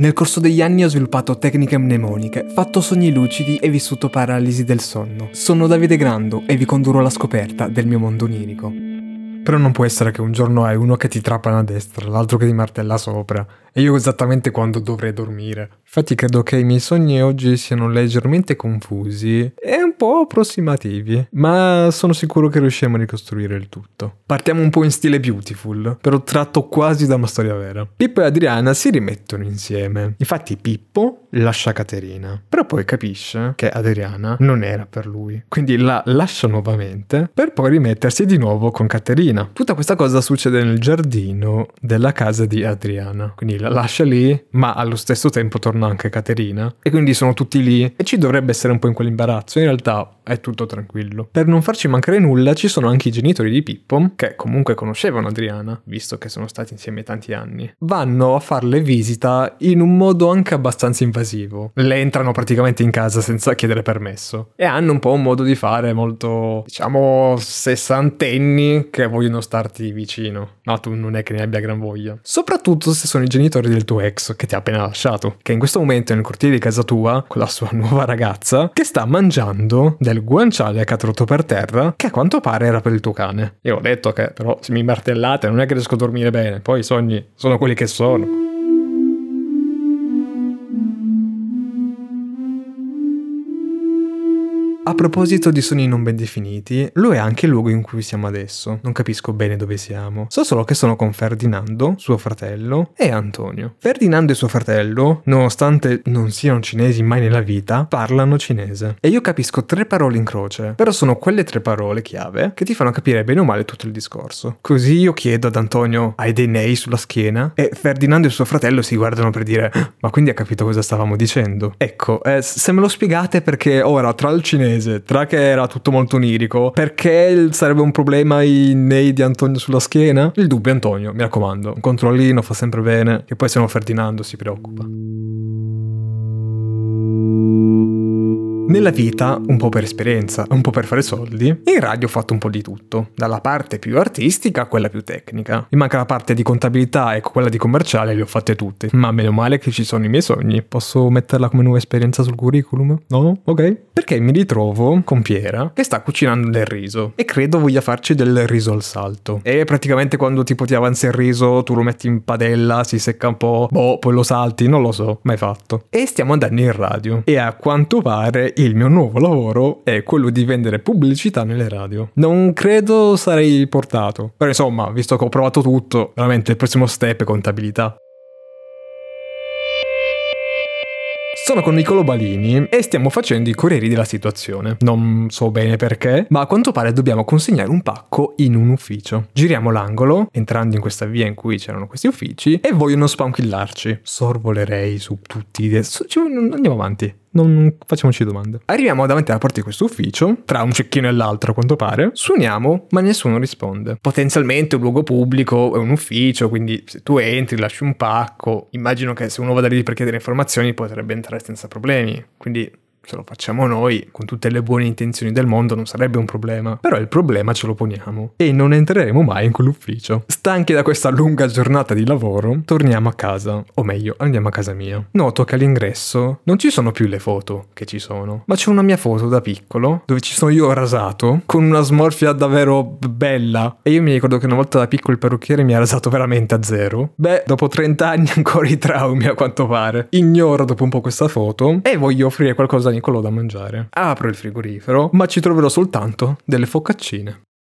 Nel corso degli anni ho sviluppato tecniche mnemoniche, fatto sogni lucidi e vissuto paralisi del sonno. Sono Davide Grando e vi condurrò alla scoperta del mio mondo onirico. Però non può essere che un giorno hai uno che ti trapana a destra, l'altro che ti martella sopra, e io esattamente quando dovrei dormire. Infatti credo che i miei sogni oggi siano leggermente confusi e un po' approssimativi, ma sono sicuro che riusciremo a ricostruire il tutto. Partiamo un po' in stile Beautiful, però tratto quasi da una storia vera. Pippo e Adriana si rimettono insieme. Infatti Pippo lascia Caterina, però poi capisce che Adriana non era per lui, quindi la lascia nuovamente per poi rimettersi di nuovo con Caterina. Tutta questa cosa succede nel giardino della casa di Adriana, quindi la lascia lì, ma allo stesso tempo torna anche Caterina. E quindi sono tutti lì e ci dovrebbe essere un po' in quell'imbarazzo. In realtà è tutto tranquillo. Per non farci mancare nulla ci sono anche i genitori di Pippo, che comunque conoscevano Adriana, visto che sono stati insieme tanti anni. Vanno a farle visita in un modo anche abbastanza invasivo. Le entrano praticamente in casa senza chiedere permesso. E hanno un po' un modo di fare molto, diciamo, sessantenni che vogliono starti vicino. No, tu non è che ne abbia gran voglia. Soprattutto se sono i genitori del tuo ex che ti ha appena lasciato, che in questo momento è nel cortile di casa tua con la sua nuova ragazza che sta mangiando del guanciale caduto per terra che a quanto pare era per il tuo cane. Io ho detto che però se mi martellate non è che riesco a dormire bene, poi i sogni sono quelli che sono. A proposito di sogni non ben definiti, lo è anche il luogo in cui siamo adesso. Non capisco bene dove siamo. So solo che sono con Ferdinando, suo fratello, e Antonio. Ferdinando e suo fratello, nonostante non siano cinesi mai nella vita, parlano cinese. E io capisco tre parole in croce, però sono quelle tre parole chiave che ti fanno capire bene o male tutto il discorso. Così io chiedo ad Antonio, hai dei nei sulla schiena? E Ferdinando e suo fratello si guardano per dire, ma quindi ha capito cosa stavamo dicendo? Ecco, eh, se me lo spiegate perché ora tra il cinese cinese, tra che era tutto molto onirico, perché sarebbe un problema i nei di Antonio sulla schiena? Il dubbio Antonio, mi raccomando, un controllino fa sempre bene, che poi se no Ferdinando si preoccupa. Nella vita, un po' per esperienza, un po' per fare soldi, in radio ho fatto un po' di tutto, dalla parte più artistica a quella più tecnica. Mi manca la parte di contabilità e quella di commerciale le ho fatte tutte, ma meno male che ci sono i miei sogni. Posso metterla come nuova esperienza sul curriculum? No? Ok. Perché mi ritrovo con Piera che sta cucinando del riso e credo voglia farci del riso al salto. E praticamente quando tipo ti avanza il riso, tu lo metti in padella, si secca un po', boh, poi lo salti, non lo so, mai fatto. E stiamo andando in radio e a quanto pare il mio nuovo lavoro è quello di vendere pubblicità nelle radio. Non credo sarei portato, però insomma, visto che ho provato tutto, veramente il prossimo step è contabilità. Sono con Nicolo Balini e stiamo facendo i corrieri della situazione. Non so bene perché, ma a quanto pare dobbiamo consegnare un pacco in un ufficio. Giriamo l'angolo, entrando in questa via in cui c'erano questi uffici, e vogliono spankillarci. Sorvolerei su tutti. Andiamo avanti non facciamoci domande. Arriviamo davanti alla porta di questo ufficio, tra un cecchino e l'altro a quanto pare, suoniamo ma nessuno risponde. Potenzialmente un luogo pubblico è un ufficio, quindi se tu entri, lasci un pacco, immagino che se uno vada lì per chiedere informazioni potrebbe entrare senza problemi, quindi se lo facciamo noi, con tutte le buone intenzioni del mondo, non sarebbe un problema. Però il problema ce lo poniamo e non entreremo mai in quell'ufficio. Stanchi da questa lunga giornata di lavoro, torniamo a casa, o meglio, andiamo a casa mia. Noto che all'ingresso non ci sono più le foto che ci sono, ma c'è una mia foto da piccolo, dove ci sono io rasato, con una smorfia davvero bella. E io mi ricordo che una volta da piccolo il parrucchiere mi ha rasato veramente a zero. Beh, dopo 30 anni ancora i traumi a quanto pare. Ignoro dopo un po' questa foto e voglio offrire qualcosa a Niccolò da mangiare. Apro il frigorifero, ma ci troverò soltanto delle focaccine.